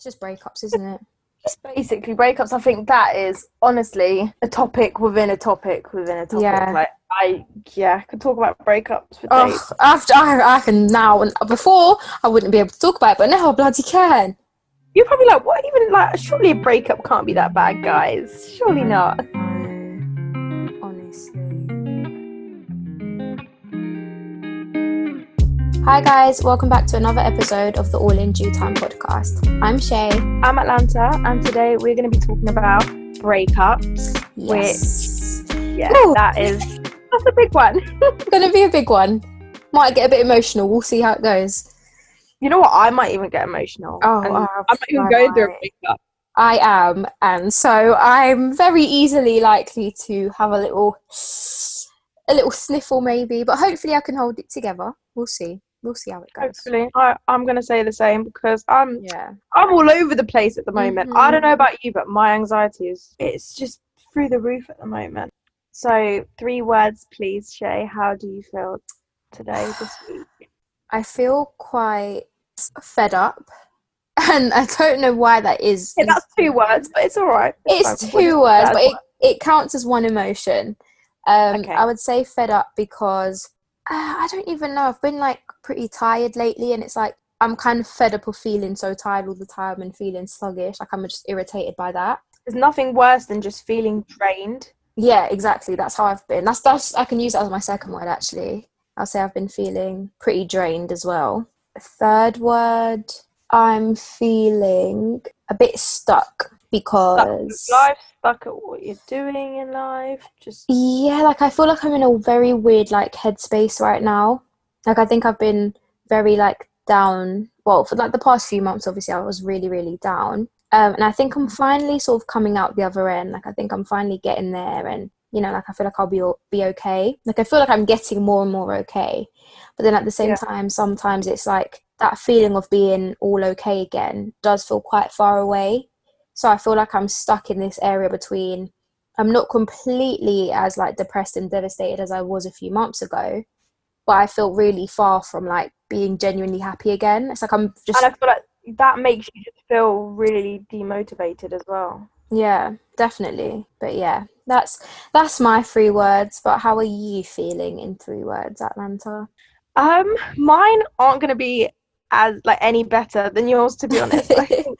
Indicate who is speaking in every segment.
Speaker 1: It's just breakups, isn't it?
Speaker 2: Just basically breakups. I think that is honestly a topic within a topic within a topic.
Speaker 1: Yeah.
Speaker 2: Like I yeah, I could talk about breakups for days.
Speaker 1: Oh, after I, I can now. and Before I wouldn't be able to talk about it, but now I bloody can.
Speaker 2: You're probably like, what even like surely a breakup can't be that bad, guys. Surely
Speaker 1: mm. not. Hi guys, welcome back to another episode of the All in Due Time podcast. I'm Shay.
Speaker 2: I'm Atlanta and today we're gonna be talking about breakups.
Speaker 1: Yes,
Speaker 2: Yeah,
Speaker 1: Ooh.
Speaker 2: that is that's a big one.
Speaker 1: gonna be a big one. Might get a bit emotional. We'll see how it goes.
Speaker 2: You know what? I might even get emotional.
Speaker 1: Oh, uh,
Speaker 2: I'm not even
Speaker 1: I
Speaker 2: going through a breakup.
Speaker 1: I am, and so I'm very easily likely to have a little, a little sniffle maybe. But hopefully, I can hold it together. We'll see. We'll see how it goes.
Speaker 2: Hopefully, I, I'm gonna say the same because I'm
Speaker 1: Yeah.
Speaker 2: I'm all over the place at the moment. I don't know about you, but my anxiety is it's just through the roof at the moment. So, three words, please, Shay. How do you feel today, this week?
Speaker 1: I feel quite fed up, and I don't know why that is.
Speaker 2: Yeah, that's two words, but it's all right.
Speaker 1: It's
Speaker 2: is
Speaker 1: two words, but it, it counts as one emotion. Um,
Speaker 2: Okay.
Speaker 1: I would say fed up because uh, I don't even know. I've been like pretty tired lately, and it's like I'm kind of fed up of feeling so tired all the time and feeling sluggish. Like I'm just irritated by that.
Speaker 2: There's nothing worse than just feeling drained.
Speaker 1: Yeah, exactly. That's how I've been. That's that's I can use that as my second word actually. I'll say I've been feeling pretty drained as well. Third word, I'm feeling a bit stuck
Speaker 2: Stuck
Speaker 1: because
Speaker 2: life, stuck at what you're doing in life. Just
Speaker 1: yeah, like I feel like I'm in a very weird like headspace right now. Like I think I've been very like down. Well, for like the past few months, obviously I was really really down. Um, and I think I'm finally sort of coming out the other end. Like I think I'm finally getting there, and you know, like I feel like I'll be be okay. Like I feel like I'm getting more and more okay. But then at the same
Speaker 2: Yeah.
Speaker 1: time, sometimes it's like that feeling of being all okay again does feel quite far away. So I feel like I'm stuck in this area between I'm not completely as like depressed and devastated as I was a few months ago, but I feel really far from like being genuinely happy again. It's like I'm just
Speaker 2: and I feel like that makes you just feel really demotivated as well.
Speaker 1: yeah, definitely. But yeah, that's that's my three words. But how are you feeling in three words, Atlanta?
Speaker 2: Um, mine aren't gonna be as like any better than yours, to be honest. I think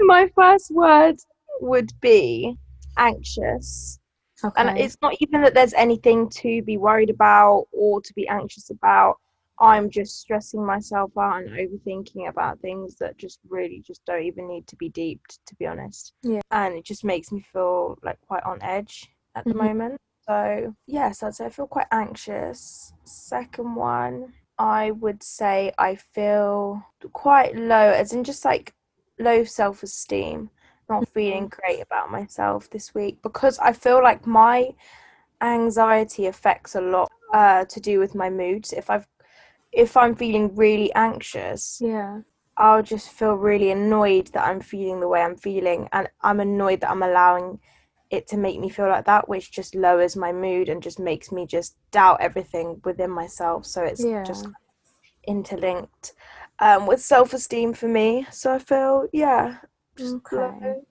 Speaker 2: my, first word would be anxious,
Speaker 1: Okay.
Speaker 2: and it's not even that there's anything to be worried about or to be anxious about. I'm just stressing myself out and overthinking about things that just really just don't even need to be deeped, to be honest.
Speaker 1: Yeah.
Speaker 2: And it just makes me feel like quite on edge at the
Speaker 1: Mhm.
Speaker 2: moment. So yes, I'd say I feel quite anxious. Second one, I would say I feel quite low, as in just like low self esteem, not feeling great about myself this week because I feel like my anxiety affects a lot uh, to do with my mood. If I've if I'm feeling really anxious,
Speaker 1: yeah.
Speaker 2: I'll just feel really annoyed that I'm feeling the way I'm feeling, and I'm annoyed that I'm allowing it to make me feel like that, which just lowers my mood and just makes me just doubt everything within myself. So it's
Speaker 1: Yeah.
Speaker 2: just interlinked um, with self esteem for me. So I feel, yeah, just
Speaker 1: Okay.
Speaker 2: low.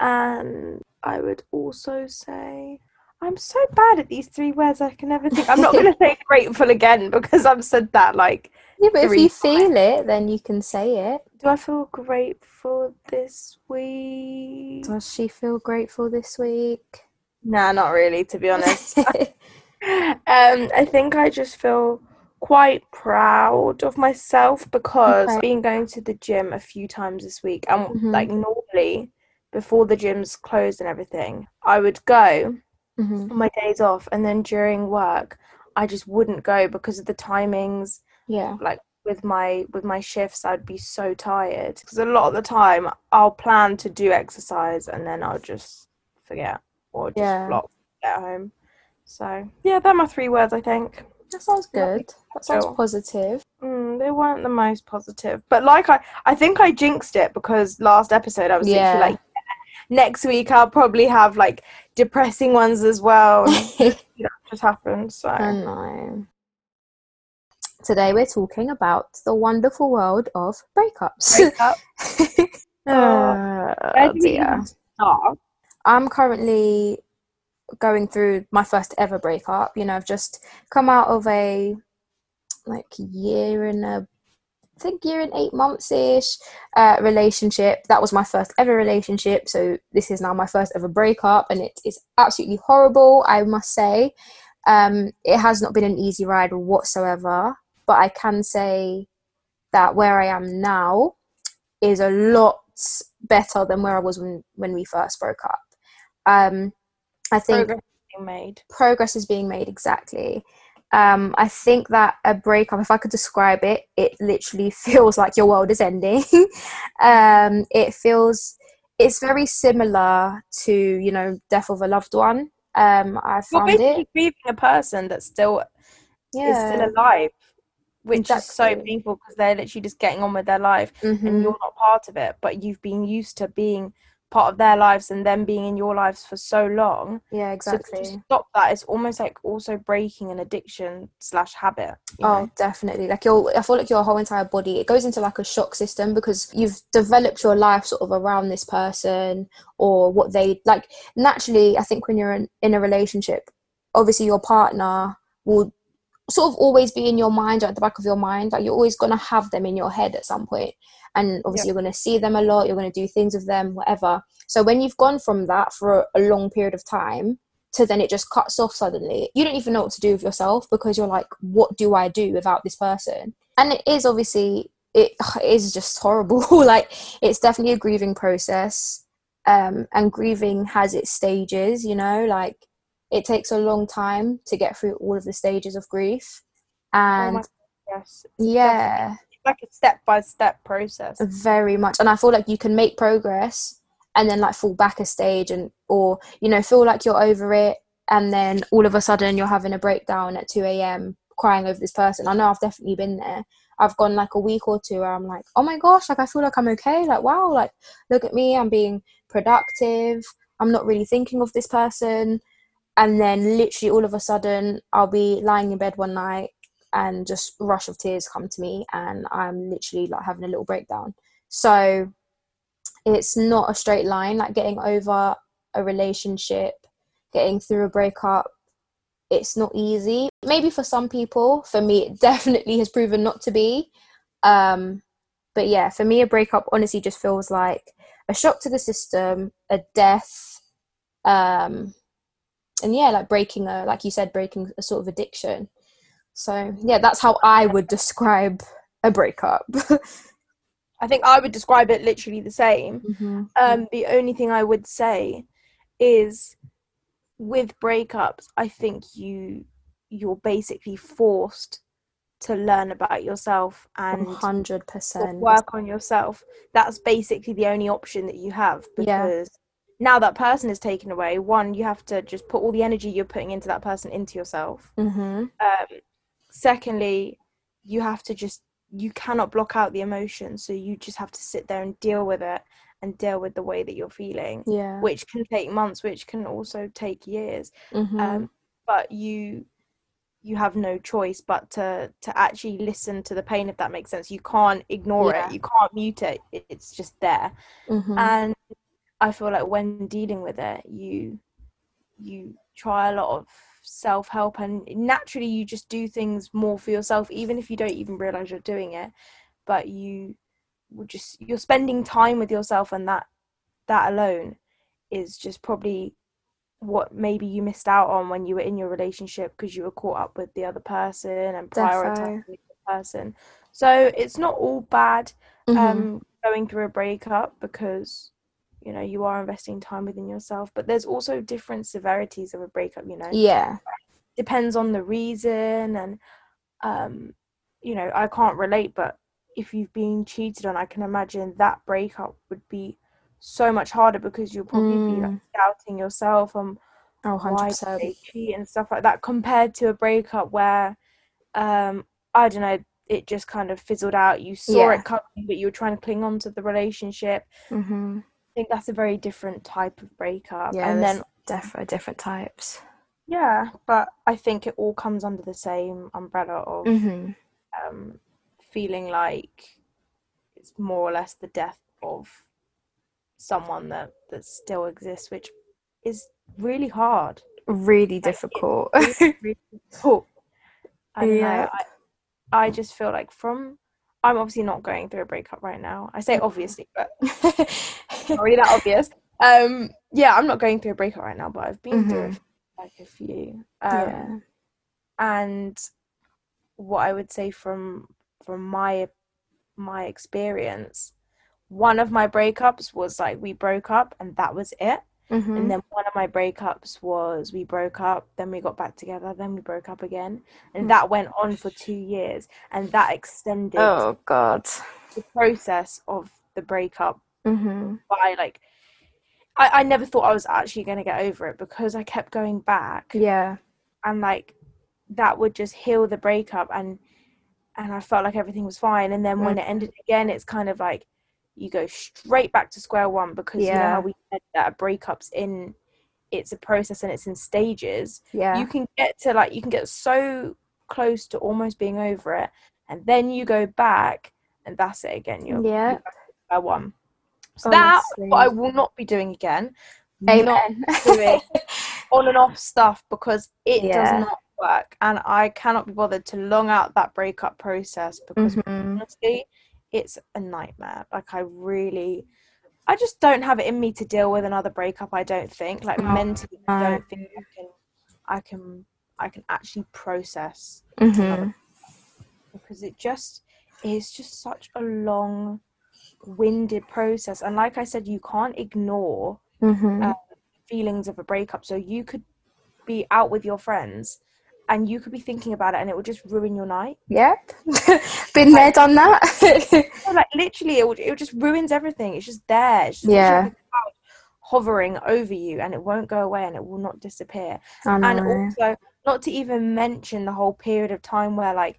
Speaker 2: And I would also say, I'm so bad at these three words. I can never think. I'm not going to say grateful again because I've said that like
Speaker 1: Yeah, but if you feel it, then you can say it.
Speaker 2: Do I feel grateful this week?
Speaker 1: Does she feel grateful this week?
Speaker 2: Nah, not really, to be honest. um, I think I just feel quite proud of myself because
Speaker 1: Okay.
Speaker 2: I've been going to the gym a few times this week, and
Speaker 1: Mhm.
Speaker 2: like normally before the gym's closed and everything, I would go
Speaker 1: hmm
Speaker 2: on my days off, and then during work, I just wouldn't go because of the timings.
Speaker 1: Yeah.
Speaker 2: like with my with my shifts i'd be so tired because a lot of the time i'll plan to do exercise and then i'll just forget or just
Speaker 1: Yeah.
Speaker 2: flop at home so yeah they're my three words i think
Speaker 1: That sounds good. That sounds positive.
Speaker 2: mm, they weren't the most positive but like i i think i jinxed it because last episode i was
Speaker 1: Yeah.
Speaker 2: like next week i'll probably have like depressing ones as well
Speaker 1: I
Speaker 2: just happened so
Speaker 1: know. Today we're talking about the wonderful world of breakups.
Speaker 2: break up
Speaker 1: Uh,
Speaker 2: Where
Speaker 1: dear. I'm currently going through my first ever breakup. You know, I've just come out of a like year and a I think year and eight months ish uh, relationship. That was my first ever relationship. So this is now my first ever breakup, and it is absolutely horrible. I must say, um, it has not been an easy ride whatsoever. But I can say that where I am now is a lot better than where I was when when we first broke up. Um, I think
Speaker 2: Progress being made.
Speaker 1: progress is being made exactly um i think that a breakup if i could describe it it literally feels like your world is ending um it feels it's very similar to you know death of a loved one um i found
Speaker 2: basically
Speaker 1: it
Speaker 2: grieving a person that still is still alive, which is so
Speaker 1: Exactly.
Speaker 2: painful because they're literally just getting on with their life and
Speaker 1: Mhm.
Speaker 2: you're not part of it. But you've been used to being part of their lives and them being in your lives for so long.
Speaker 1: yeah
Speaker 2: So to
Speaker 1: exactly
Speaker 2: stop that, it's almost like also breaking an addiction slash habit.
Speaker 1: Oh,
Speaker 2: know?
Speaker 1: definitely. Like your, I feel like your whole entire body, it goes into like a shock system because you've developed your life sort of around this person or what they like. Naturally, I think when you're in, in a relationship, obviously your partner will sort of always be in your mind or at the back of your mind. Like you're always gonna have them in your head at some point, and obviously you're gonna see them a lot. You're gonna do things with them, whatever. So when you've gone from that for a, long period of time to then it just cuts off suddenly. You don't even know what to do with yourself because you're like, what do I do without this person? And it is obviously it, it is just horrible. like it's definitely a grieving process. Um, and grieving has its stages, you know, like it takes a long time to get through all of the stages of grief.
Speaker 2: Oh
Speaker 1: And
Speaker 2: my- yes,
Speaker 1: yeah,
Speaker 2: it's like a step by step process.
Speaker 1: very much. And i feel like you can make progress and then like fall back a stage and or you know feel like you're over it and then all of a sudden you're having a breakdown at 2 a.m crying over this person. I know i've definitely been there. I've gone like a week or two where i'm like oh my gosh like i feel like i'm okay. Like wow like look at me. I'm being productive. I'm not really thinking of this person and then literally all of a sudden i'll be lying in bed one night and just rush of tears come to me and i'm literally like having a little breakdown. So it's not a straight line like getting over a relationship getting through a breakup it's not easy. Maybe for some people for me it definitely has proven not to be. Um but yeah for me a breakup honestly just feels like a shock to the system a death um and yeah like breaking a like you said breaking a sort of addiction so yeah that's how i would describe a breakup
Speaker 2: I think I would describe it literally the same.
Speaker 1: Mhm.
Speaker 2: Um, the only thing I would say is with breakups, I think you you're basically forced to learn about yourself and
Speaker 1: 100%
Speaker 2: work on yourself. That's basically the only option that you have because now that person is taken away, one, you have to just put all the energy you're putting into that person into yourself.
Speaker 1: hmm
Speaker 2: Um, secondly, you have to just you cannot block out the emotion, so you just have to sit there and deal with it and deal with the way that you're feeling,
Speaker 1: yeah
Speaker 2: which can take months, which can also take years.
Speaker 1: Mhm.
Speaker 2: Um, but you you have no choice but to to actually listen to the pain if that makes sense you can't ignore
Speaker 1: Yeah.
Speaker 2: it you can't mute it it- it's just there
Speaker 1: Mhm.
Speaker 2: and i feel like when dealing with it you you try a lot of self-help and naturally you just do things more for yourself even if you don't even realize you're doing it but you will just you're spending time with yourself and that that alone is just probably what maybe you missed out on when you were in your relationship because you were caught up with the other person and prioritizing the other person so it's not all bad
Speaker 1: Mhm.
Speaker 2: um going through a breakup because you know you are investing time within yourself but there's also different severities of a breakup you know?
Speaker 1: Yeah.
Speaker 2: Depends on the reason and um you know i can't relate but if you've been cheated on i can imagine that breakup would be so much harder because you'll probably be like
Speaker 1: Mm.
Speaker 2: doubting yourself and
Speaker 1: oh
Speaker 2: why did
Speaker 1: 100%
Speaker 2: they cheat and stuff like that compared to a breakup where um i don't know it just kind of fizzled out. You saw
Speaker 1: Yeah.
Speaker 2: it coming but you were trying to cling on to the relationship.
Speaker 1: Hmm
Speaker 2: i think that's a very different type of breakup
Speaker 1: yeah
Speaker 2: and then
Speaker 1: defo different types
Speaker 2: yeah but i think it all comes under the same umbrella of
Speaker 1: hmm
Speaker 2: um feeling like it's more or less the death of someone that that still exists, which is really hard.
Speaker 1: Really difficult.
Speaker 2: Really, really difficult. I
Speaker 1: Yeah.
Speaker 2: know. I, I just feel like from I'm obviously not going through a breakup right now. I say
Speaker 1: Mhm.
Speaker 2: obviously, but not really that obvious. Um, yeah, I'm not going through a breakup right now, but I've been through
Speaker 1: Mhm.
Speaker 2: like a few. Um,
Speaker 1: yeah.
Speaker 2: and what I would say from from my my experience, one of my breakups was like we broke up and that was it.
Speaker 1: Mhm.
Speaker 2: And then one of my breakups was we broke up, then we got back together, then we broke up again. And
Speaker 1: Mm.
Speaker 2: that went on for two years. And that extended
Speaker 1: oh God.
Speaker 2: the process of the breakup
Speaker 1: hmm
Speaker 2: by like I, I never thought I was actually gonna get over it because I kept going back
Speaker 1: Yeah.
Speaker 2: and like that would just heal the breakup and and I felt like everything was fine. And then when it ended again, it's kind of like you go straight back to square one because you know how we said that a breakup's in it's a process and it's in stages.
Speaker 1: Yeah.
Speaker 2: You can get to like you can get so close to almost being over it, and then you go back and that's it again. You're,
Speaker 1: Yeah.
Speaker 2: you're square one. So that what I will not be doing again. Not doing on and off stuff because it
Speaker 1: Yeah.
Speaker 2: does not work and I cannot be bothered to long out that breakup process because
Speaker 1: Mhm.
Speaker 2: honestly it's a nightmare like I really I just don't have it in me to deal with another breakup I don't think like
Speaker 1: No,
Speaker 2: mentally I don't think I can I can I can actually process
Speaker 1: Mhm.
Speaker 2: because it just is just such a long winded process and like I said you can't ignore
Speaker 1: Mhm.
Speaker 2: uh, feelings of a breakup. So you could be out with your friends and you could be thinking about it and it would just ruin your night.
Speaker 1: Yep. Been there, done that.
Speaker 2: Like literally it would, it just ruins everything. It's just there. It's just
Speaker 1: Yeah.
Speaker 2: hovering over you and it won't go away and it will not disappear. And also not to even mention the whole period of time where like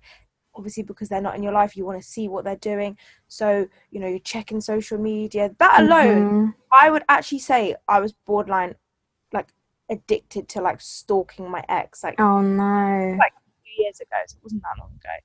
Speaker 2: obviously because they're not in your life you want to see what they're doing. So, you know, you're checking social media. That alone
Speaker 1: Mhm.
Speaker 2: I would actually say I was borderline like addicted to like stalking my ex like
Speaker 1: Oh no.
Speaker 2: Like- two years ago. So it wasn't that long ago.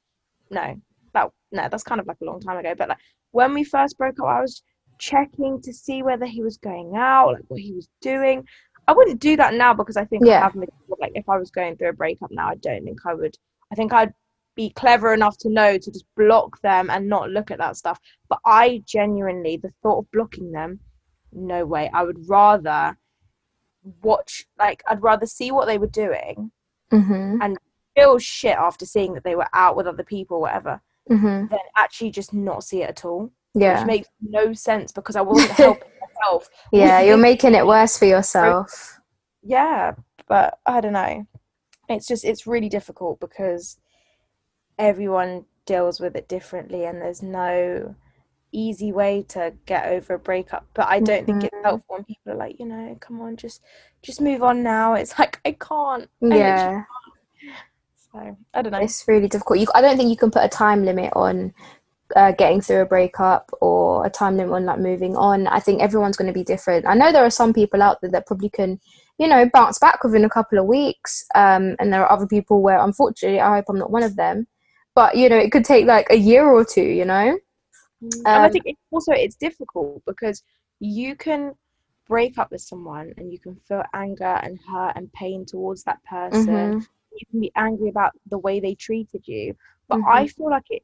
Speaker 2: No, that no, that's kind of like a long time ago. But like when we first broke up, I was checking to see whether he was going out, like what he was doing. I wouldn't do that now because I think I have. Like if I was going through a breakup now, I don't think I would. I think I'd be clever enough to know to just block them and not look at that stuff. But I genuinely, the thought of blocking them, no way. I would rather watch, like, I'd rather see what they were doing
Speaker 1: Mhm.
Speaker 2: feel shit after seeing that they were out with other people, whatever,
Speaker 1: Mhm.
Speaker 2: then actually just not see it at all.
Speaker 1: Yeah.
Speaker 2: Which makes no sense because I wasn't helping myself.
Speaker 1: Yeah. You're making it worse for yourself.
Speaker 2: Yeah, but I don't know. It's just it's really difficult because everyone deals with it differently and there's no easy way to get over a breakup. But I don't think it's helpful when people are like, you know, come on, just just move on now. It's like I can't. I
Speaker 1: Yeah.
Speaker 2: So I don't know.
Speaker 1: It's really difficult. You, I don't think you can put a time limit on uh, getting through a breakup or a time limit on like moving on. I think everyone's going to be different. I know there are some people out there that probably can, you know, bounce back within a couple of weeks. Um, and there are other people where, unfortunately, I hope I'm not one of them. But you know, it could take like a year or two. You know.
Speaker 2: And I
Speaker 1: Um,
Speaker 2: think also it's difficult because you can break up with someone and you can feel anger and hurt and pain towards that person.
Speaker 1: Mhm.
Speaker 2: You can be angry about the way they treated you, but
Speaker 1: Mhm.
Speaker 2: I feel like it.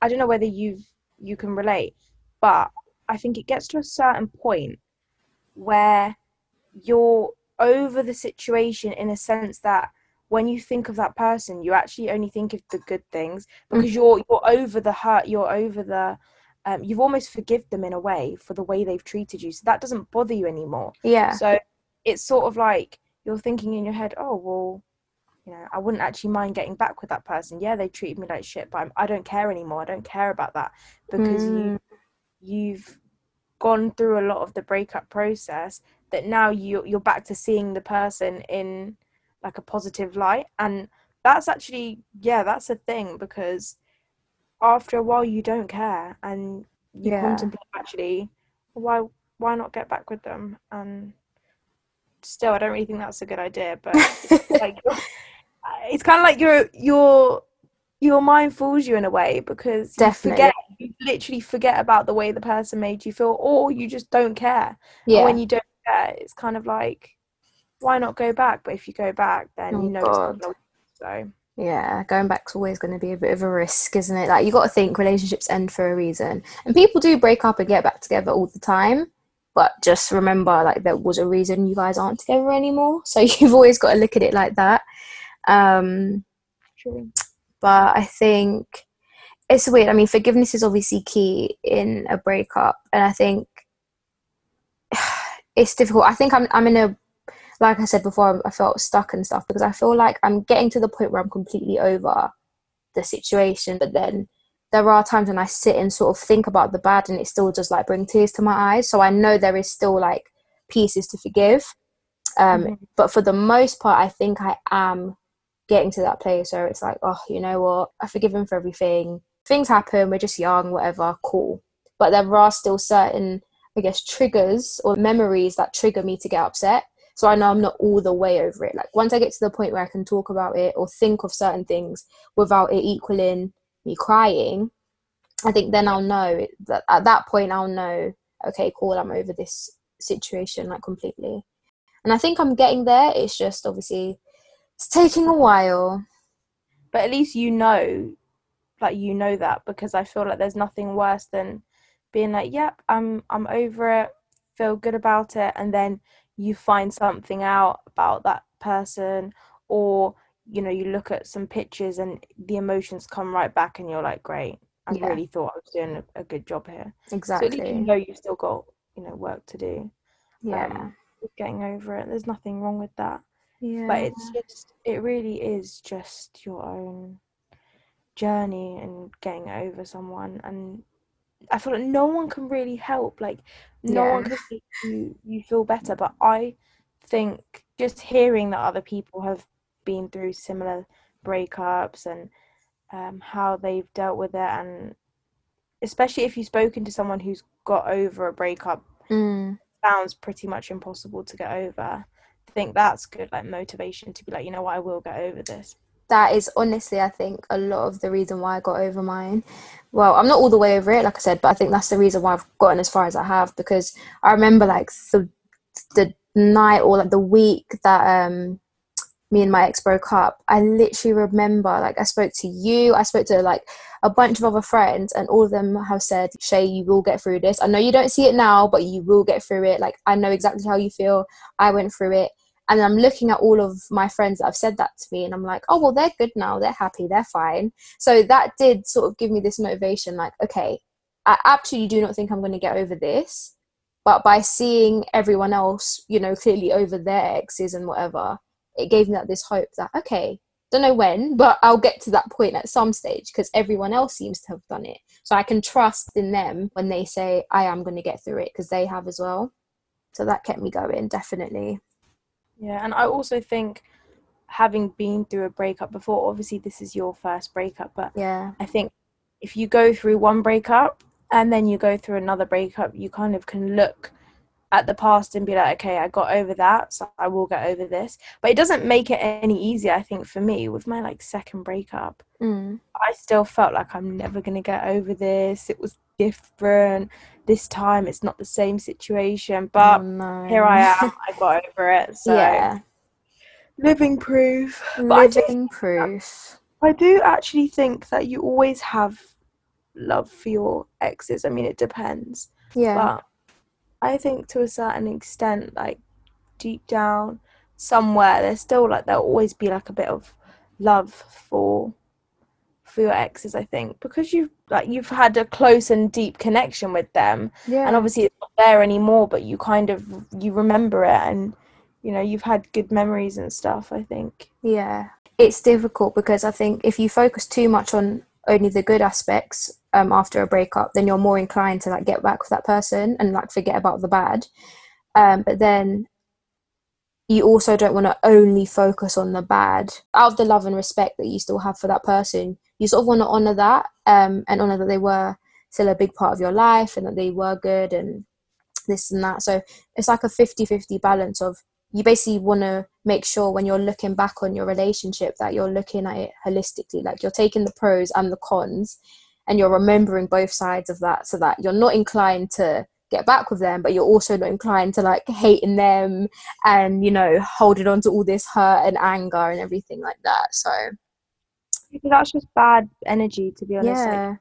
Speaker 2: I don't know whether you've you can relate, but I think it gets to a certain point where you're over the situation in a sense that when you think of that person, you actually only think of the good things because you're you're over the hurt, you're over the um, you've almost forgive them in a way for the way they've treated you, so that doesn't bother you anymore.
Speaker 1: Yeah.
Speaker 2: So it's sort of like you're thinking in your head, oh well, you know, I wouldn't actually mind getting back with that person. Yeah, they treated me like shit, but I'm, I don't care anymore. I don't care about that because you
Speaker 1: Mm.
Speaker 2: you've gone through a lot of the breakup process that now you you're back to seeing the person in like a positive light and that's actually yeah that's a thing because after a while you don't care and you
Speaker 1: Yeah.
Speaker 2: contemplate actually why why not get back with them and still I don't really think that's a good idea but it's like it's kind of like you're you're your mind fools you in a way because
Speaker 1: Definitely.
Speaker 2: you forget you literally forget about the way the person made you feel or you just don't care.
Speaker 1: Yeah.
Speaker 2: And when you don't care, it's kind of like why not go back? But if you go back then
Speaker 1: Oh,
Speaker 2: you know it's
Speaker 1: God.
Speaker 2: not gonna so
Speaker 1: Yeah, going back's always going to be a bit of a risk, isn't it? Like you got to think relationships end for a reason, and people do break up and get back together all the time. But just remember, like there was a reason you guys aren't together anymore. So you've always got to look at it like that. Um,
Speaker 2: true.
Speaker 1: but I think it's weird. I mean, forgiveness is obviously key in a breakup, and I think it's difficult. I think I'm I'm in a like I said before, I felt stuck and stuff because I feel like I'm getting to the point where I'm completely over the situation, but then there are times when I sit and sort of think about the bad, and it still does like bring tears to my eyes. So I know there is still like pieces to forgive, um,
Speaker 2: Mhm.
Speaker 1: but for the most part, I think I am getting to that place where it's like, oh, you know what? I forgive him for everything. Things happen. We're just young, whatever. Cool. But there are still certain, I guess, triggers or memories that trigger me to get upset. So I know I'm not all the way over it. Like once I get to the point where I can talk about it or think of certain things without it equaling me crying, I think then I'll know that at that point I'll know, okay, cool, I'm over this situation like completely. And I think I'm getting there. It's just obviously it's taking a while.
Speaker 2: But at least you know like you know that because I feel like there's nothing worse than being like, Yep, I'm I'm over it, feel good about it and then you find something out about that person or you know you look at some pictures and the emotions come right back and you're like great i
Speaker 1: Yeah.
Speaker 2: really thought i was doing a, a good job here
Speaker 1: Exactly.
Speaker 2: least you know you've still got you know work to do
Speaker 1: yeah.
Speaker 2: um, getting over it there's nothing wrong with that
Speaker 1: yeah.
Speaker 2: but it's just it really is just your own journey and getting over someone and i feel like no one can really help like no one can make you you feel better but i think just hearing that other people have been through similar breakups and um, how they've dealt with it and especially if you've spoken to someone who's got over a breakup
Speaker 1: Mm,
Speaker 2: sounds pretty much impossible to get over. I think that's good like motivation to be like you know what? I will get over this
Speaker 1: that is honestly, I think, a lot of the reason why I got over mine. Well, I'm not all the way over it, like I said, but I think that's the reason why I've gotten as far as I have because I remember like the the night or like the week that um me and my ex broke up. I literally remember like I spoke to you, I spoke to like a bunch of other friends, and all of them have said, "Shay, you will get through this. I know you don't see it now, but you will get through it. Like I know exactly how you feel. I went through it." And I'm looking at all of my friends that have said that to me, and I'm like, oh well, they're good now, they're happy, they're fine. So that did sort of give me this motivation, like, okay, I absolutely do not think I'm going to get over this, but by seeing everyone else, you know, clearly over their exes and whatever, it gave me that this hope that okay, don't know when, but I'll get to that point at some stage because everyone else seems to have done it. So I can trust in them when they say I am going to get through it because they have as well. So that kept me going, definitely.
Speaker 2: Yeah, and I also think having been through a breakup before, obviously this is your first breakup, but
Speaker 1: Yeah.
Speaker 2: I think if you go through one breakup and then you go through another breakup, you kind of can look at the past and be like, okay, I got over that, so I will get over this. But it doesn't make it any easier, I think, for me with my like second breakup.
Speaker 1: Mm.
Speaker 2: I still felt like I'm never gonna get over this. It was different. This time it's not the same situation, but
Speaker 1: Oh, no.
Speaker 2: here I am. I got over it. So
Speaker 1: yeah.
Speaker 2: living proof. But I
Speaker 1: Living proof.
Speaker 2: I do actually think that you always have love for your exes. I mean, it depends,
Speaker 1: Yeah.
Speaker 2: but I think to a certain extent, like deep down somewhere, there's still like there'll always be like a bit of love for for your exes. I think because you've like you've had a close and deep connection with them,
Speaker 1: yeah.
Speaker 2: and obviously it's not there anymore, but you kind of you remember it and. You know, you've had good memories and stuff, I think.
Speaker 1: Yeah, it's difficult because I think if you focus too much on only the good aspects um, after a breakup, then you're more inclined to like get back with that person and like forget about the bad. Um, but then you also don't want to only focus on the bad. Out of the love and respect that you still have for that person, you sort of want to honor that um, and honor that they were still a big part of your life and that they were good and this and that. So it's like a 50 50 balance of you basically want to make sure when you're looking back on your relationship that you're looking at it holistically like you're taking the pros and the cons and you're remembering both sides of that so that you're not inclined to get back with them but you're also not inclined to like hating them and you know holding on to all this hurt and anger and everything like that so
Speaker 2: that's just bad energy to be honest
Speaker 1: yeah.
Speaker 2: Like,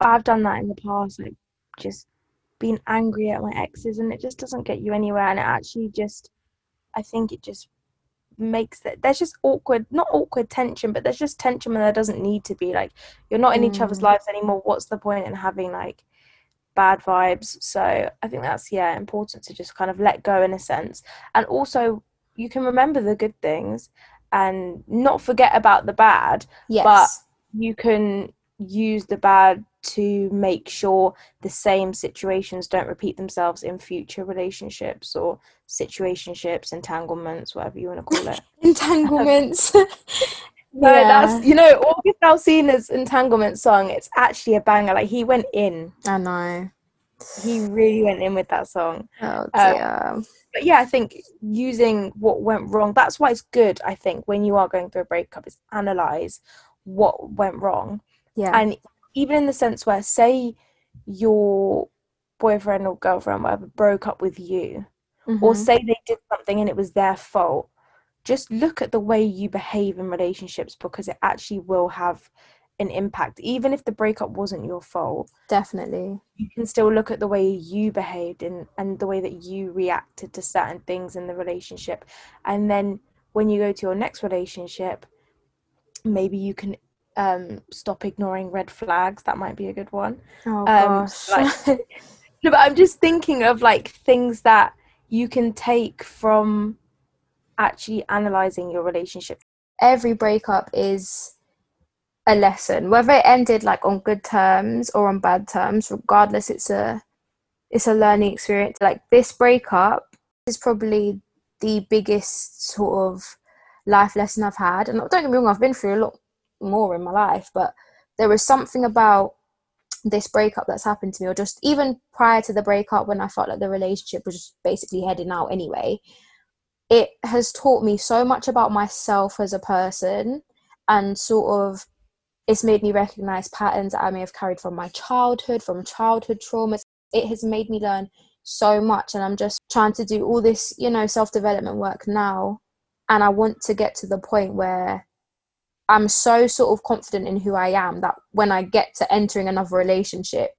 Speaker 2: i've done that in the past like just being angry at my exes and it just doesn't get you anywhere and it actually just i think it just makes that there's just awkward not awkward tension but there's just tension when there doesn't need to be like you're not in each other's
Speaker 1: Mm.
Speaker 2: lives anymore what's the point in having like bad vibes? So i think that's yeah important to just kind of let go in a sense. And also you can remember the good things and not forget about the bad
Speaker 1: yes
Speaker 2: you can use the bad to make sure the same situations don't repeat themselves in future relationships or situationships entanglements whatever you want to call it
Speaker 1: entanglements
Speaker 2: So
Speaker 1: yeah
Speaker 2: that's you know August Alsina's entanglement song. It's actually a banger. Like he went in.
Speaker 1: i know
Speaker 2: He really went in with that song.
Speaker 1: oh
Speaker 2: Um, But yeah, I think using what went wrong. That's why it's good. I think when you are going through a breakup, is analyze what went wrong,
Speaker 1: yeah
Speaker 2: and even in the sense where, say, your boyfriend or girlfriend, whatever, broke up with you, or
Speaker 1: Mhm.
Speaker 2: say they did something and it was their fault just look at the way you behave in relationships because it actually will have an impact even if the breakup wasn't your fault.
Speaker 1: Definitely.
Speaker 2: You can still look at the way you behaved and, and the way that you reacted to certain things in the relationship. And then when you go to your next relationship maybe you can um, stop ignoring red flags. That might be a good one.
Speaker 1: Oh
Speaker 2: Um,
Speaker 1: gosh.
Speaker 2: like- no, but I'm just thinking of like things that you can take from actually analyzing your relationship.
Speaker 1: every breakup is a lesson whether it ended like on good terms or on bad terms regardless it's a it's a learning experience. Like this breakup is probably the biggest sort of life lesson i've had. And don't get me wrong i've been through a lot more in my life but there was something about this breakup that's happened to me or just even prior to the breakup when i felt like the relationship was just basically heading out anyway it has taught me so much about myself as a person and sort of it's made me recognize patterns that I may have carried from my childhood, from childhood traumas. It has made me learn so much, and I'm just trying to do all this, you know, self development work now. And I want to get to the point where I'm so sort of confident in who I am that when I get to entering another relationship,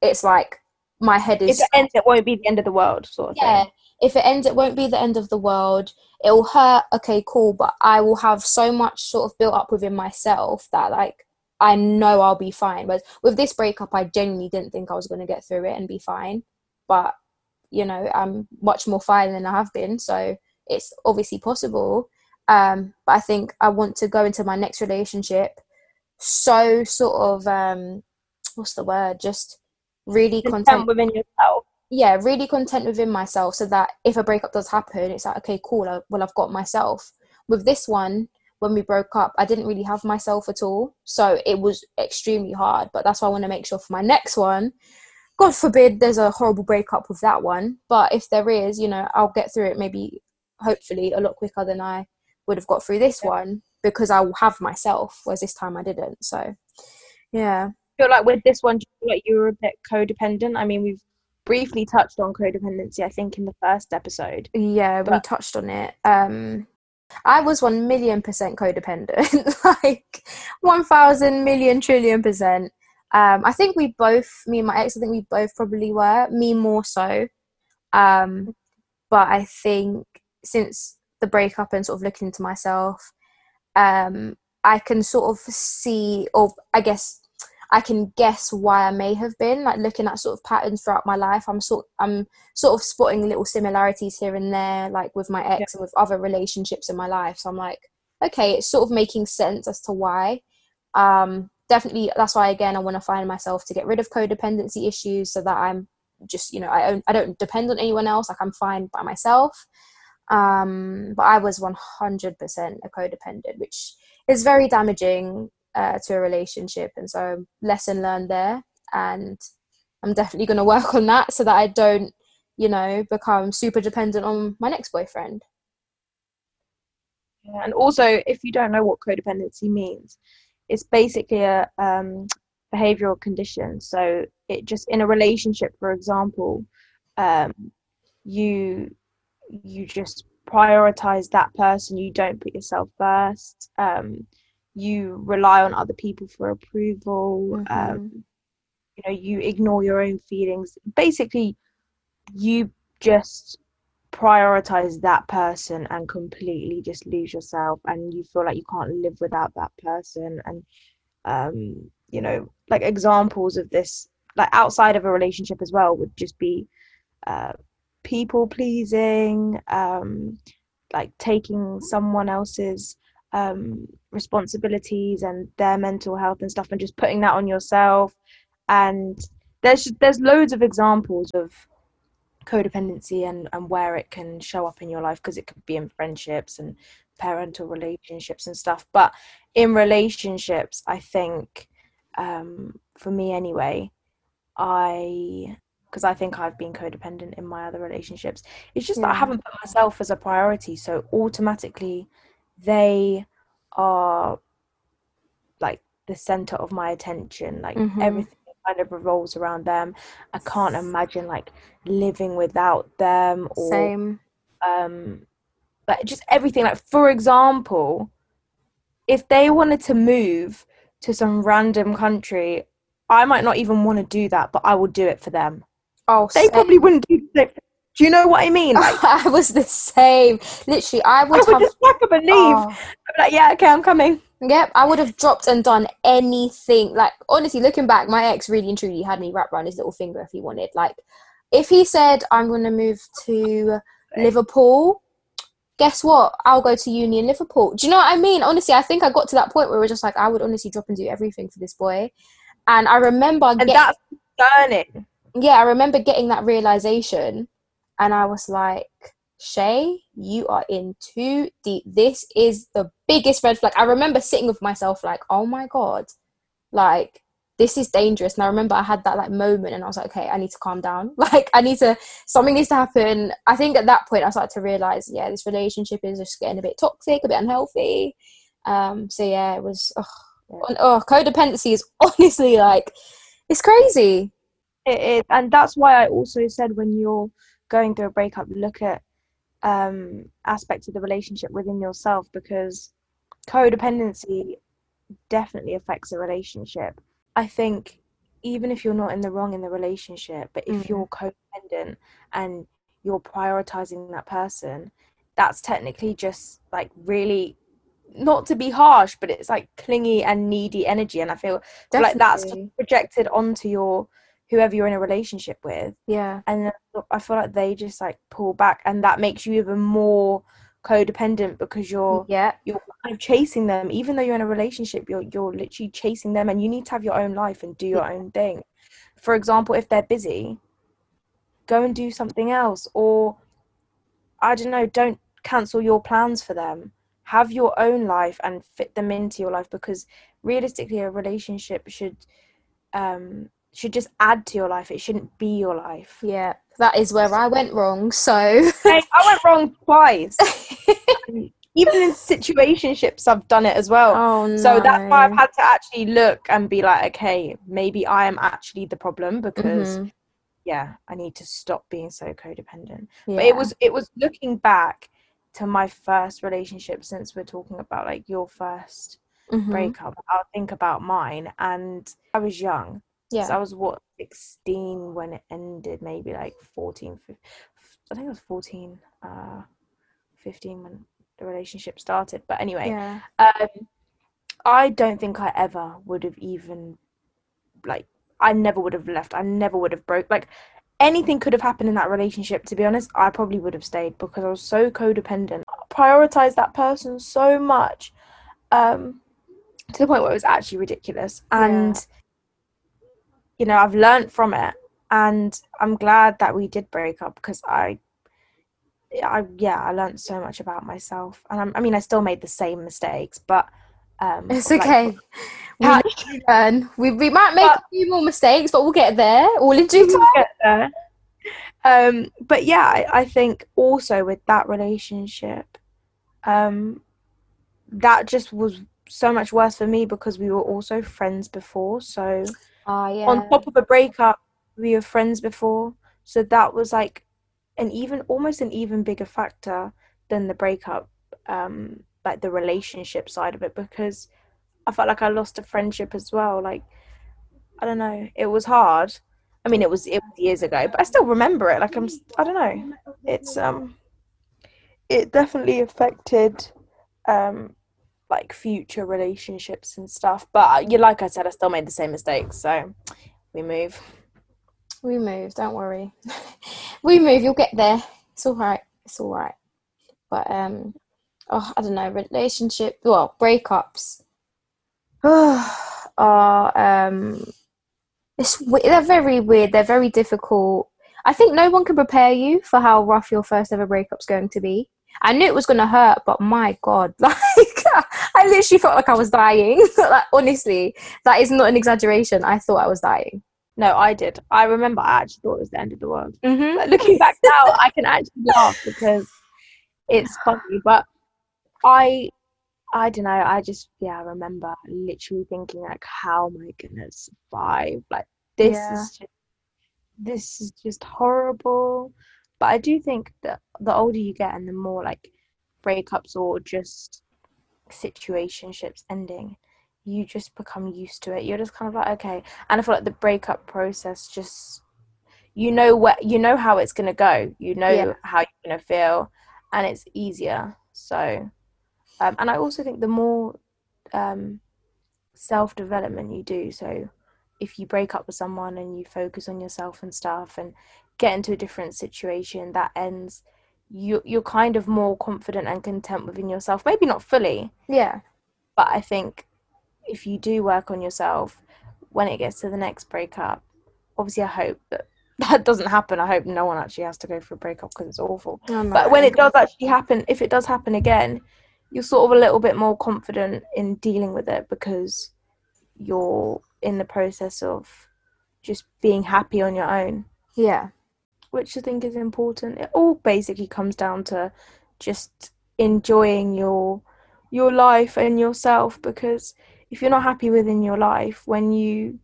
Speaker 1: it's like my head
Speaker 2: If
Speaker 1: is
Speaker 2: it ends, it won't be the end of the world, sort of
Speaker 1: yeah
Speaker 2: thing.
Speaker 1: If it ends it won't be the end of the world. It will hurt okay cool but i will have so much sort of built up within myself that like i know i'll be fine. But with this breakup i genuinely didn't think i was going to get through it and be fine. But you know i'm much more fine than i have been so it's obviously possible. Um but i think i want to go into my next relationship so sort of um what's the word? Just really content
Speaker 2: within yourself.
Speaker 1: Yeah, really content within myself so that if a breakup does happen, it's like, okay, cool, I, well, I've got myself. With this one, when we broke up, I didn't really have myself at all. So it was extremely hard. But that's why I want to make sure for my next one, God forbid there's a horrible breakup with that one. But if there is, you know, I'll get through it maybe, hopefully, a lot quicker than I would have got through this one because I will have myself, whereas this time I didn't. So, yeah.
Speaker 2: I feel like with this one, you like you were a bit codependent? I mean, we've briefly touched on codependency, I think, in the first episode.
Speaker 1: Yeah, we touched on it. Um, I was one million percent codependent, like one thousand million trillion percent. Um, I think we both, me and my ex, I think we both probably were. Me more so. Um, but I think since the breakup and sort of looking into myself, um, I can sort of see, or I guess I can guess why I may have been like looking at sort of patterns throughout my life. I'm sort, I'm sort of spotting little similarities here and there, like with my ex and with other relationships in my life. So I'm like, okay, it's sort of making sense as to why. Um, definitely, that's why again I want to find myself to get rid of codependency issues, so that I'm just you know I own, I don't depend on anyone else. Like I'm fine by myself. Um, but I was 100% a codependent, which is very damaging uh, to a relationship, and so lesson learned there. And I'm definitely going to work on that so that I don't you know, become super dependent on my next boyfriend.
Speaker 2: Yeah, and also, if you don't know what codependency means, it's basically a um, behavioral condition. So it just in a relationship, for example, um, you you just prioritize that person. You don't put yourself first. Um, you rely on other people for approval.
Speaker 1: Mm-hmm.
Speaker 2: Um, you know, you ignore your own feelings. Basically, you just prioritize that person and completely just lose yourself and you feel like you can't live without that person and um you know like examples of this like outside of a relationship as well would just be uh people pleasing um like taking someone else's um responsibilities and their mental health and stuff and just putting that on yourself. And there's there's loads of examples of codependency and, and where it can show up in your life because it could be in friendships and parental relationships and stuff. But in relationships i think um, for me anyway i because i think i've been codependent in my other relationships it's just that i haven't put myself as a priority. So automatically they are like the center of my attention like
Speaker 1: Mhm.
Speaker 2: everything kind of revolves around them i can't imagine like living without them or
Speaker 1: Same.
Speaker 2: um like just everything like for example if they wanted to move to some random country i might not even want to do that but i will do it for them
Speaker 1: Oh,
Speaker 2: they
Speaker 1: same.
Speaker 2: probably wouldn't do it do you know what i mean like
Speaker 1: I was the same. Literally, I
Speaker 2: i
Speaker 1: would
Speaker 2: would
Speaker 1: have.
Speaker 2: just pack up and leave
Speaker 1: Oh,
Speaker 2: like yeah okay i'm coming
Speaker 1: Yep, I would have dropped and done anything. Like honestly, looking back, my ex really and truly had me wrapped around his little finger if he wanted. Like, if he said I'm going to move to Liverpool, guess what? I'll go to uni in Liverpool. Do you know what I mean? Honestly, I think I got to that point where it was just like I would honestly drop and do everything for this boy. And I remember
Speaker 2: and
Speaker 1: getting,
Speaker 2: that's concerning
Speaker 1: yeah, I remember getting that realization, and I was like, Shay, you are in too deep. This is the biggest red flag. I remember sitting with myself like, oh my god, like this is dangerous. And I remember I had that like moment, and I was like, okay, I need to calm down. Like I need to, something needs to happen. I think at that point I started to realize, yeah, this relationship is just getting a bit toxic, a bit unhealthy. Um, so yeah, it was. Oh,
Speaker 2: Yeah.
Speaker 1: oh codependency is honestly like, it's crazy.
Speaker 2: It is, and that's why I also said when you're going through a breakup, look at um, aspects of the relationship within yourself because codependency definitely affects a relationship. I think even if you're not in the wrong in the relationship, but if
Speaker 1: Mm.
Speaker 2: you're codependent and you're prioritizing that person, that's technically just like really not to be harsh, but it's like clingy and needy energy, and I feel feel like that's projected onto your whoever you're in a relationship with.
Speaker 1: Yeah.
Speaker 2: and I feel like they just like pull back and that makes you even more codependent because you're
Speaker 1: Yeah.
Speaker 2: you're kind of chasing them. Even though you're in a relationship you're you're literally chasing them and you need to have your own life and do your own thing. For example if they're busy go and do something else or I don't know don't cancel your plans for them. Have your own life and fit them into your life because realistically a relationship should um should just add to your life it shouldn't be your life
Speaker 1: Yeah. That is where I went wrong. So
Speaker 2: Hey, I went wrong twice. Even in situationships, I've done it as well.
Speaker 1: Oh no.
Speaker 2: So that's why I've had to actually look and be like, okay, maybe I am actually the problem because
Speaker 1: Mhm.
Speaker 2: yeah, I need to stop being so codependent.
Speaker 1: yeah.
Speaker 2: But it was it was looking back to my first relationship since we're talking about like your first
Speaker 1: Mhm.
Speaker 2: breakup. I'll think about mine and I was young.
Speaker 1: Yeah.
Speaker 2: So I was what 16 when it ended, maybe like 14. fif- I think it was 14, uh, 15 when the relationship started. But anyway,
Speaker 1: yeah.
Speaker 2: um, I don't think I ever would have even like I never would have left. I never would have broke like anything could have happened in that relationship to be honest i probably would have stayed because i was so codependent I prioritized that person so much um to the point where it was actually ridiculous and you know i've learned from it and i'm glad that we did break up because i i yeah i learned so much about myself and I'm, i mean i still made the same mistakes but um
Speaker 1: It's
Speaker 2: like,
Speaker 1: okay. We
Speaker 2: Yeah.
Speaker 1: learn. We, we might make
Speaker 2: But-
Speaker 1: a few more mistakes, but we'll get there all in due
Speaker 2: we'll
Speaker 1: time.
Speaker 2: get there. um, but yeah, I, I think also with that relationship, um, that just was so much worse for me because we were also friends before. So
Speaker 1: Oh yeah.
Speaker 2: on top of a breakup, we were friends before. So that was like an even almost an even bigger factor than the breakup, um, like the relationship side of it because I felt like I lost a friendship as well. Like I don't know, it was hard. I mean, it was it was years ago, but I still remember it. Like I'm, I don't know. It's um, it definitely affected um, like future relationships and stuff. But uh, you, like I said, I still made the same mistakes. So we move.
Speaker 1: We move, don't worry. we move, you'll get there. It's all right. It's all right. But um oh, I don't know, relationship well, breakups are um it's they're very weird, they're very difficult. I think no one can prepare you for how rough your first ever breakup's going to be. I knew it was gonna hurt, but my god, like I literally felt like I was dying. like honestly, that is not an exaggeration. I thought I was dying.
Speaker 2: No, I did. I remember I actually thought it was the end of the world.
Speaker 1: Mm-hmm.
Speaker 2: But looking back now, I can actually laugh because it's funny. But I, I don't know. I just yeah, I remember literally thinking like, how am I gonna survive? Like this
Speaker 1: Yeah.
Speaker 2: is just, this is just horrible. But I do think that the older you get and the more like breakups or just situationships ending, you just become used to it. You're just kind of like okay. And I feel like the breakup process just you know where you know how it's gonna go. You know
Speaker 1: Yeah.
Speaker 2: how you're gonna feel, and it's easier. So, um, and I also think the more um, self development you do, so if you break up with someone and you focus on yourself and stuff, and get into a different situation that ends, you you're kind of more confident and content within yourself. Maybe not fully,
Speaker 1: Yeah.
Speaker 2: but I think if you do work on yourself when it gets to the next breakup, obviously I hope that that doesn't happen. I hope no one actually has to go for a breakup because it's awful. Oh, but when it does actually happen, if it does happen again, you're sort of a little bit more confident in dealing with it because you're in the process of just being happy on your own,
Speaker 1: Yeah.
Speaker 2: Which I think is important. It all basically comes down to just enjoying your your life and yourself because if you're not happy within your life when you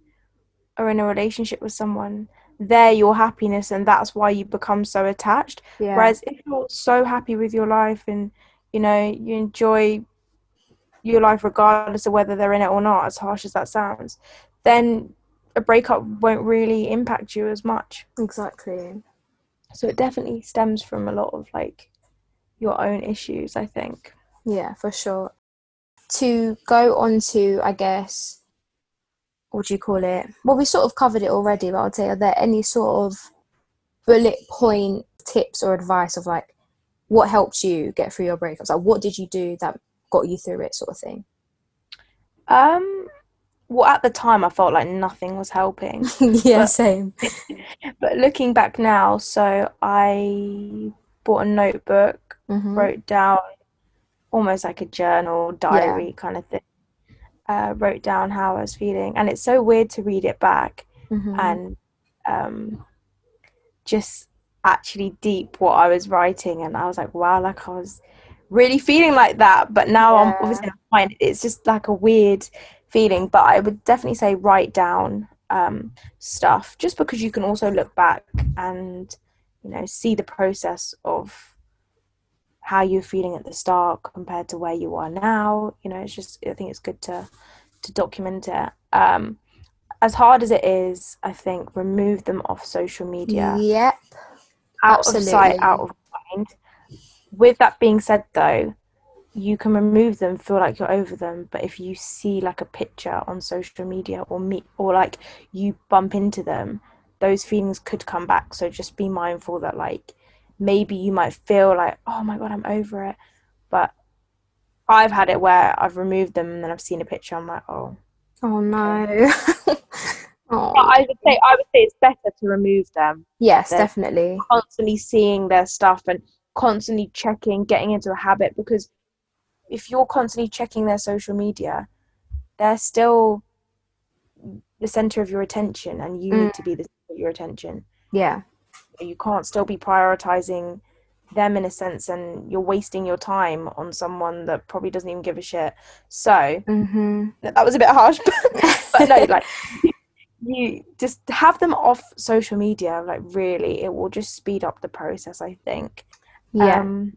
Speaker 2: are in a relationship with someone they're your happiness and that's why you become so attached
Speaker 1: Yeah.
Speaker 2: Whereas if you're so happy with your life and you know you enjoy your life regardless of whether they're in it or not, as harsh as that sounds, then a breakup won't really impact you as much.
Speaker 1: Exactly.
Speaker 2: So it definitely stems from a lot of like your own issues, I think.
Speaker 1: Yeah, for sure. To go on to, I guess, what do you call it? Well, we sort of covered it already, but I'd say, are there any sort of bullet point tips or advice of like what helped you get through your breakups? Like, what did you do that got you through it, sort of thing?
Speaker 2: Um well at the time I felt like nothing was helping.
Speaker 1: yeah,
Speaker 2: But-
Speaker 1: same.
Speaker 2: but looking back now, so I bought a notebook
Speaker 1: hmm
Speaker 2: wrote down almost like a journal diary kind of thing uh, wrote down how i was feeling and it's so weird to read it back
Speaker 1: hmm
Speaker 2: and um, just actually deep what i was writing and i was like wow like i was really feeling like that but now i'm obviously fine it's just like a weird feeling but i would definitely say write down um, stuff just because you can also look back and you know see the process of how you're feeling at the start compared to where you are now. You know it's just i think it's good to to document it. Um as hard as it is i think remove them off social media.
Speaker 1: Yep.
Speaker 2: out of sight out of mind. With that being said though you can remove them feel like you're over them but if you see like a picture on social media or meet or like you bump into them those feelings could come back so just be mindful that like maybe you might feel like oh my god i'm over it but i've had it where i've removed them and then i've seen a picture i'm like oh
Speaker 1: Oh no. oh.
Speaker 2: but i would say i would say it's better to remove them
Speaker 1: Yes,
Speaker 2: They're-
Speaker 1: definitely.
Speaker 2: constantly seeing their stuff and constantly checking, getting into a habit because if you're constantly checking their social media, they're still the center of your attention and you
Speaker 1: Mm.
Speaker 2: need to be the center of your attention.
Speaker 1: Yeah.
Speaker 2: you can't still be prioritizing them in a sense and you're wasting your time on someone that probably doesn't even give a shit so
Speaker 1: mm-hmm.
Speaker 2: that was a bit harsh but no like you just have them off social media like really it will just speed up the process i think
Speaker 1: yeah
Speaker 2: um,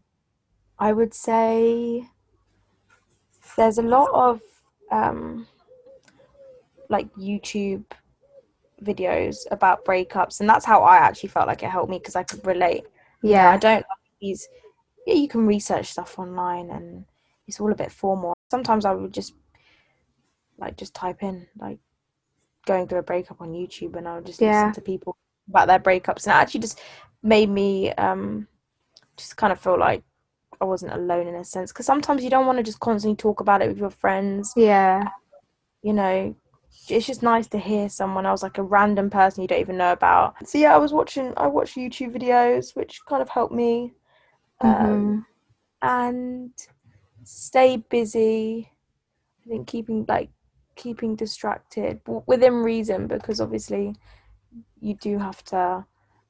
Speaker 2: i would say there's a lot of um, like youtube videos about breakups and that's how i actually felt like it helped me because i could relate.
Speaker 1: Yeah.
Speaker 2: I don't like these yeah you can research stuff online and it's all a bit formal. Sometimes i would just like just type in like going through a breakup on youtube and i would just
Speaker 1: Yeah.
Speaker 2: listen to people about their breakups and it actually just made me um just kind of feel like i wasn't alone in a sense because sometimes you don't want to just constantly talk about it with your friends.
Speaker 1: Yeah.
Speaker 2: You know it's just nice to hear someone else like a random person you don't even know about. So yeah i was watching i watched youtube videos which kind of helped me um,
Speaker 1: Mhm.
Speaker 2: and stay busy i think keeping like keeping distracted w- within reason because obviously you do have to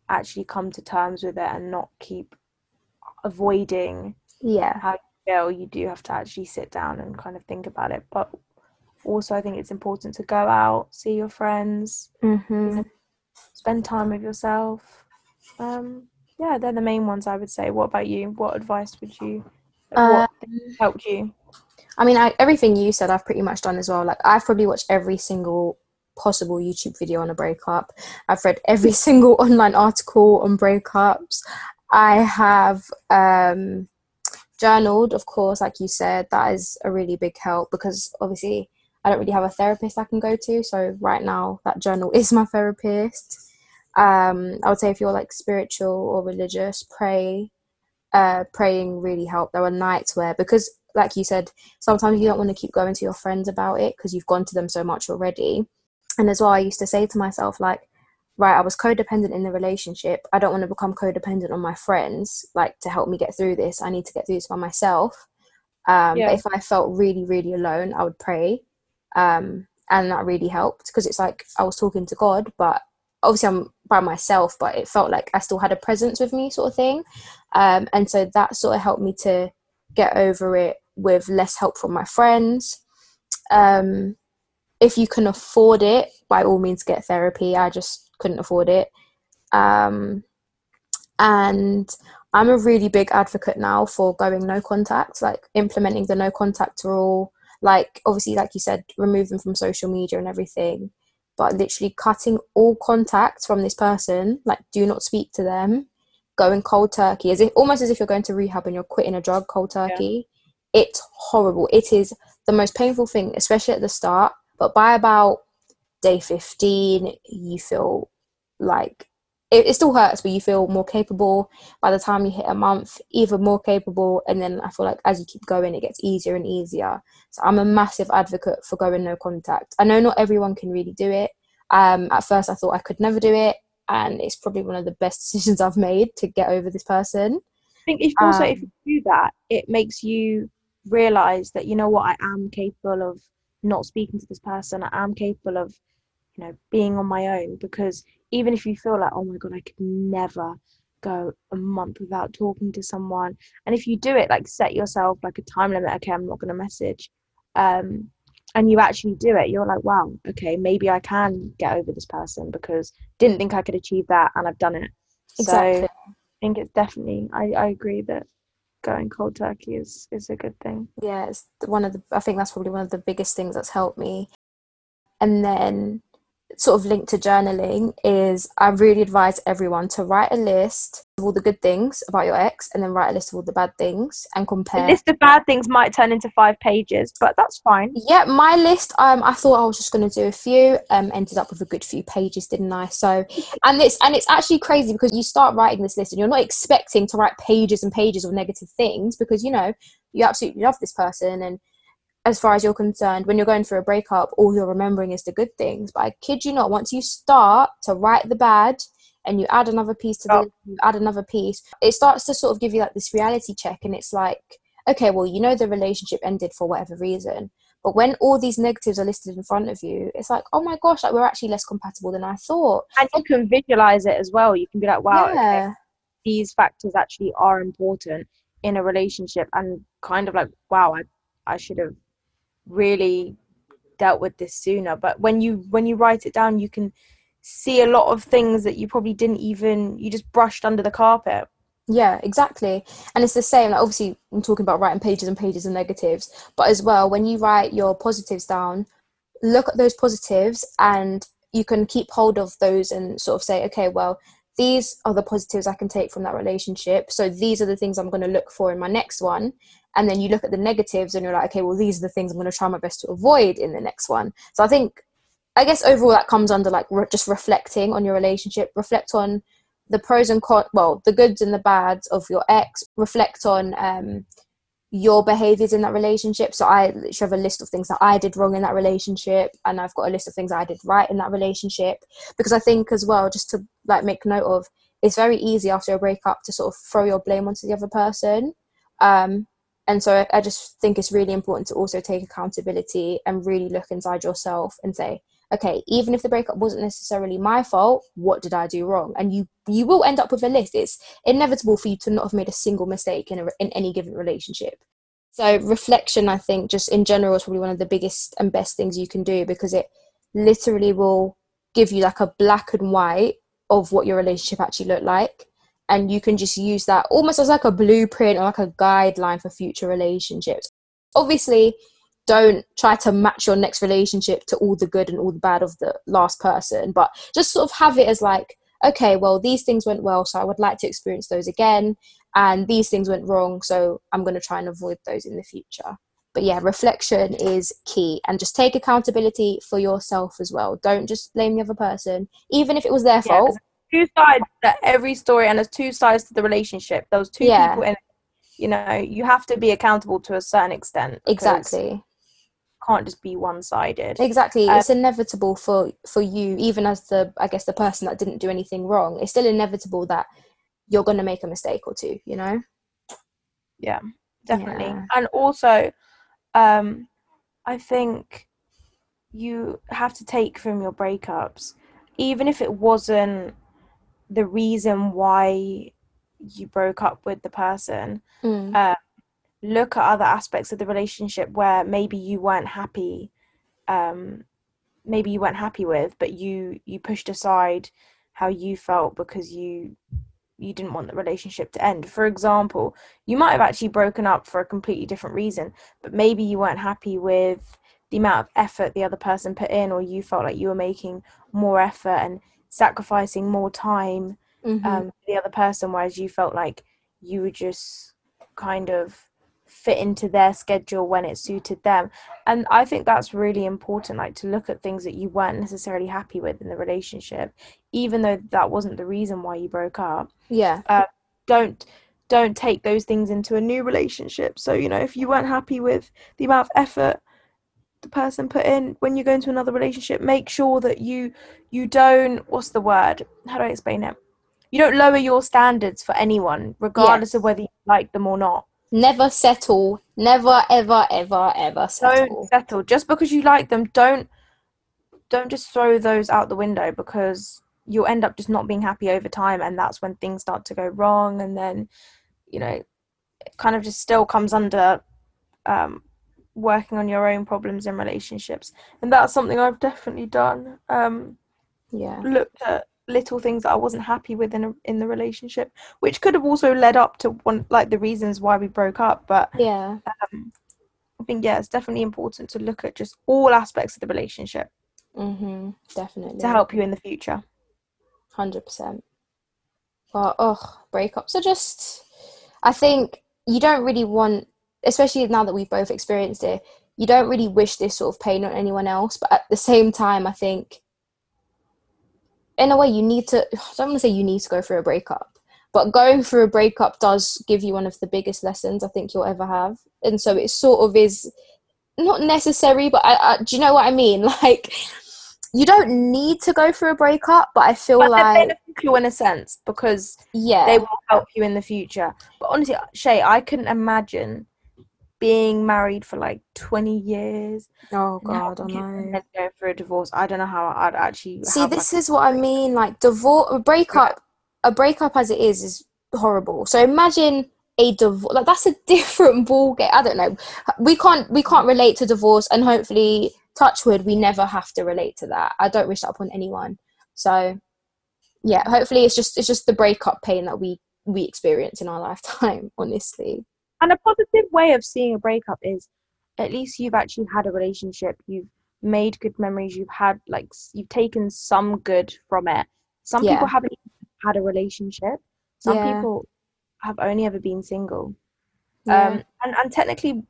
Speaker 2: actually come to terms with it and not keep avoiding
Speaker 1: yeah.
Speaker 2: how you feel you do have to actually sit down and kind of think about it. But also i think it's important to go out see your friends
Speaker 1: hmm
Speaker 2: spend time with yourself. Um yeah they're the main ones i would say. What about you? What advice would you what helped you?
Speaker 1: I mean, I, everything you said, I've pretty much done as well. Like, I've probably watched every single possible YouTube video on a breakup. I've read every single online article on breakups. I have um, journaled, of course, like you said. That is a really big help because obviously I don't really have a therapist I can go to. So right now, that journal is my therapist. Um, I would say if you're like spiritual or religious, pray. Uh, praying really helped. There were nights where because like you said, sometimes you don't want to keep going to your friends about it because you've gone to them so much already. And as well, I used to say to myself, like, right, I was codependent in the relationship. I don't want to become codependent on my friends, like, to help me get through this. I need to get through this by myself. Um,
Speaker 2: Yeah.
Speaker 1: But if I felt really, really alone, I would pray. Um, and that really helped because it's like I was talking to God, but obviously I'm by myself, but it felt like I still had a presence with me, sort of thing. Um, and so that sort of helped me to get over it with less help from my friends. Um, if you can afford it, by all means, get therapy. I just couldn't afford it. Um, and I'm a really big advocate now for going no contact, like implementing the no contact rule. Like, obviously, like you said, remove them from social media and everything, but literally cutting all contact from this person, like, do not speak to them, going cold turkey, as if almost as if you're going to rehab and you're quitting a drug cold turkey. It's horrible. It is the most painful thing, especially at the start. But by about day 15, you feel like it, it still hurts, but you feel more capable. By the time you hit a month, even more capable. And then I feel like as you keep going, it gets easier and easier. So I'm a massive advocate for going no contact. I know not everyone can really do it. Um, at first, I thought I could never do it, and it's probably one of the best decisions I've made to get over this person.
Speaker 2: I think if also if
Speaker 1: Um,
Speaker 2: you do that, it makes you realize that you know what I am capable of not speaking to this person. I am capable of, you know, being on my own. Because even if you feel like, oh my god, I could never go a month without talking to someone, and if you do it, like set yourself like a time limit. Okay, I'm not going to message. Um, and you actually do it, you're like, wow, okay, maybe I can get over this person because didn't think I could achieve that, and I've done it.
Speaker 1: Exactly.
Speaker 2: So I think it's definitely. I, I agree that going cold turkey is is a good thing.
Speaker 1: yeah it's one of the i think that's probably one of the biggest things that's helped me and then sort of linked to journaling is i really advise everyone to write a list of all the good things about your ex and then write a list of all the bad things and compare.
Speaker 2: The list of bad things might turn into five pages, but that's fine.
Speaker 1: yeah my list um i thought i was just going to do a few um ended up with a good few pages didn't i so and it's and it's actually crazy because you start writing this list and you're not expecting to write pages and pages of negative things because you know you absolutely love this person and as far as you're concerned when you're going through a breakup all you're remembering is the good things but i kid you not once you start to write the bad and you add another piece to
Speaker 2: Oh.
Speaker 1: the you add another piece it starts to sort of give you like this reality check and it's like okay well you know the relationship ended for whatever reason But when all these negatives are listed in front of you, it's like, oh my gosh, like we're actually less compatible than I thought.
Speaker 2: And you can visualize it as well. You can be like, wow, yeah. okay, these factors actually are important in a relationship and kind of like, wow, I, I should have really dealt with this sooner. But when you when you write it down, you can see a lot of things that you probably didn't even you just brushed under the carpet.
Speaker 1: Yeah, exactly. And it's the same. Like obviously, I'm talking about writing pages and pages of negatives, but as well, when you write your positives down, look at those positives and you can keep hold of those and sort of say, okay, well, these are the positives I can take from that relationship. So these are the things I'm going to look for in my next one. And then you look at the negatives and you're like, okay, well, these are the things I'm going to try my best to avoid in the next one. So I think, I guess overall that comes under like re- just reflecting on your relationship, reflect on the pros and cons, well, the goods and the bads of your ex, reflect on um, your behaviors in that relationship. So I should have a list of things that I did wrong in that relationship, and I've got a list of things I did right in that relationship. Because I think as well, just to like make note of, it's very easy after a breakup to sort of throw your blame onto the other person. Um, and so I just think it's really important to also take accountability and really look inside yourself and say, okay, even if the breakup wasn't necessarily my fault, what did I do wrong? And you you will end up with a list. It's inevitable for you to not have made a single mistake in a, in any given relationship. So reflection, I think, just in general, is probably one of the biggest and best things you can do because it literally will give you like a black and white of what your relationship actually looked like and you can just use that almost as like a blueprint or like a guideline for future relationships. Obviously don't try to match your next relationship to all the good and all the bad of the last person but just sort of have it as like okay well these things went well so i would like to experience those again and these things went wrong so i'm going to try and avoid those in the future. But yeah reflection is key and just take accountability for yourself as well. Don't just blame the other person even if it was their yeah, fault
Speaker 2: two sides to every story and there's two sides to the relationship. Those two yeah. people in you know you have to be accountable to a certain extent
Speaker 1: exactly.
Speaker 2: can't just be one-sided.
Speaker 1: Exactly. Um, it's inevitable for for you even as the i guess the person that didn't do anything wrong it's still inevitable that you're going to make a mistake or two you know?
Speaker 2: Yeah definitely. Yeah. and also um i think you have to take from your breakups even if it wasn't the reason why you broke up with the person mm. uh, look at other aspects of the relationship where maybe you weren't happy um, maybe you weren't happy with but you you pushed aside how you felt because you you didn't want the relationship to end for example you might have actually broken up for a completely different reason but maybe you weren't happy with the amount of effort the other person put in or you felt like you were making more effort and sacrificing more time mm-hmm. um, for the other person whereas you felt like you were just kind of fit into their schedule when it suited them. And i think that's really important like to look at things that you weren't necessarily happy with in the relationship even though that wasn't the reason why you broke up.
Speaker 1: Yeah.
Speaker 2: Uh, don't don't take those things into a new relationship. So you know if you weren't happy with the amount of effort the person put in when you go into another relationship make sure that you you don't what's the word? How do i explain it? You don't lower your standards for anyone regardless yes. of whether you like them or not.
Speaker 1: Never settle. Never ever ever ever settle.
Speaker 2: don't settle. Just because you like them don't don't just throw those out the window because you'll end up just not being happy over time and that's when things start to go wrong and then you know it kind of just still comes under um, working on your own problems in relationships and that's something i've definitely done um,
Speaker 1: yeah
Speaker 2: looked at little things that I wasn't happy with in a, in the relationship, which could have also led up to one like the reasons why we broke up. But
Speaker 1: yeah,
Speaker 2: um, I think yeah, it's definitely important to look at just all aspects of the relationship.
Speaker 1: Mm-hmm, definitely
Speaker 2: to help you in the future.
Speaker 1: Hundred percent. But oh, breakups are just. I think you don't really want, especially now that we've both experienced it. You don't really wish this sort of pain on anyone else, but at the same time, I think in a way you need to i don't want to say you need to go through a breakup but going through a breakup does give you one of the biggest lessons i think you'll ever have. And so it sort of is not necessary but I, I do you know what i mean? Like you don't need to go through a breakup but i feel but like
Speaker 2: beneficial in a sense because
Speaker 1: yeah.
Speaker 2: they will help you in the future. But honestly shay i couldn't imagine being married for like 20 years.
Speaker 1: Oh God, I know.
Speaker 2: Going for a divorce, I don't know how I'd actually
Speaker 1: see. This like, is what I mean. Like divorce, a breakup, a breakup as it is is horrible. So imagine a divorce. Like that's a different ball game. I don't know. We can't we can't relate to divorce, and hopefully, touchwood, we never have to relate to that. I don't wish that upon anyone. So yeah, hopefully, it's just it's just the breakup pain that we we experience in our lifetime. Honestly.
Speaker 2: And a positive way of seeing a breakup is at least you've actually had a relationship, you've made good memories, you've had like you've taken some good from it. Some yeah. people haven't had a relationship. Some yeah. people have only ever been single. Yeah. Um, and, and technically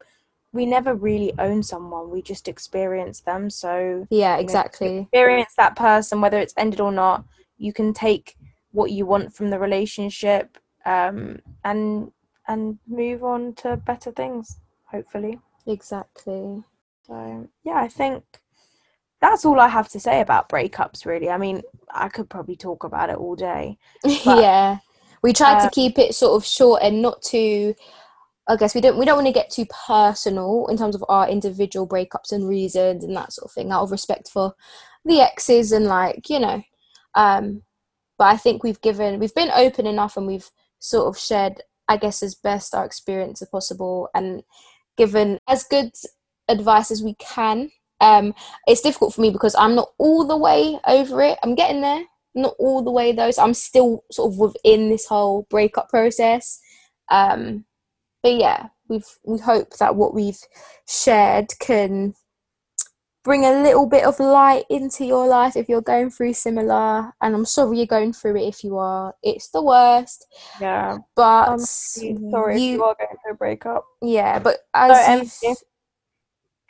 Speaker 2: we never really own someone we just experience them so
Speaker 1: yeah exactly
Speaker 2: know, experience that person whether it's ended or not you can take what you want from the relationship um, and and move on to better things, hopefully.
Speaker 1: Exactly.
Speaker 2: So, yeah, I think that's all I have to say about breakups, really. I mean, I could probably talk about it all day.
Speaker 1: But, yeah. We tried uh, to keep it sort of short and not too I guess we don't we don't want to get too personal in terms of our individual breakups and reasons and that sort of thing out of respect for the exes and like, you know. Um but I think we've given we've been open enough and we've sort of shared I guess, as best our experience as possible and given as good advice as we can. Um, it's difficult for me because I'm not all the way over it. I'm getting there, not all the way though. So I'm still sort of within this whole breakup process. Um, but yeah, we've we hope that what we've shared can bring a little bit of light into your life if you're going through similar and i'm sorry you're going through it if you are. It's the worst.
Speaker 2: Yeah.
Speaker 1: But
Speaker 2: I'm sorry you, if you are going through a breakup.
Speaker 1: Yeah but as you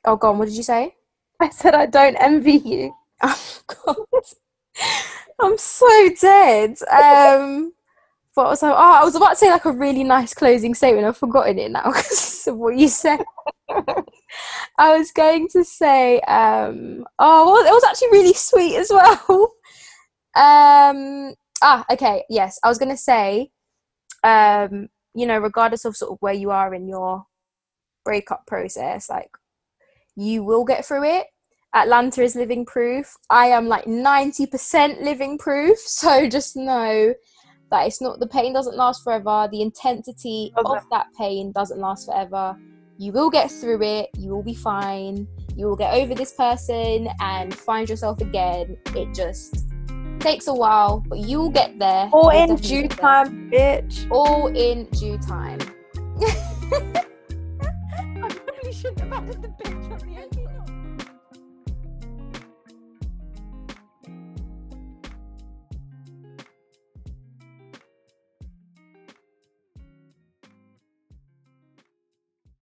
Speaker 1: oh god what did you say?
Speaker 2: I said i don't envy you.
Speaker 1: Oh god. I'm so dead. Um but I was like, oh, I was about to say like a really nice closing statement. I've forgotten it now because of what you said. I was going to say, um, oh, well, it was actually really sweet as well. um, ah, okay, yes, I was going to say, um, you know, regardless of sort of where you are in your breakup process, like you will get through it. Atlanta is living proof. I am like 90% living proof. So just know that it's not the pain doesn't last forever. The intensity of that pain doesn't last forever you will get through it, you will be fine, you will get over this person and find yourself again. It just takes a while, but you will get there.
Speaker 2: All in due time, bitch.
Speaker 1: All in due time.
Speaker 2: I probably shouldn't have added the bitch on the end.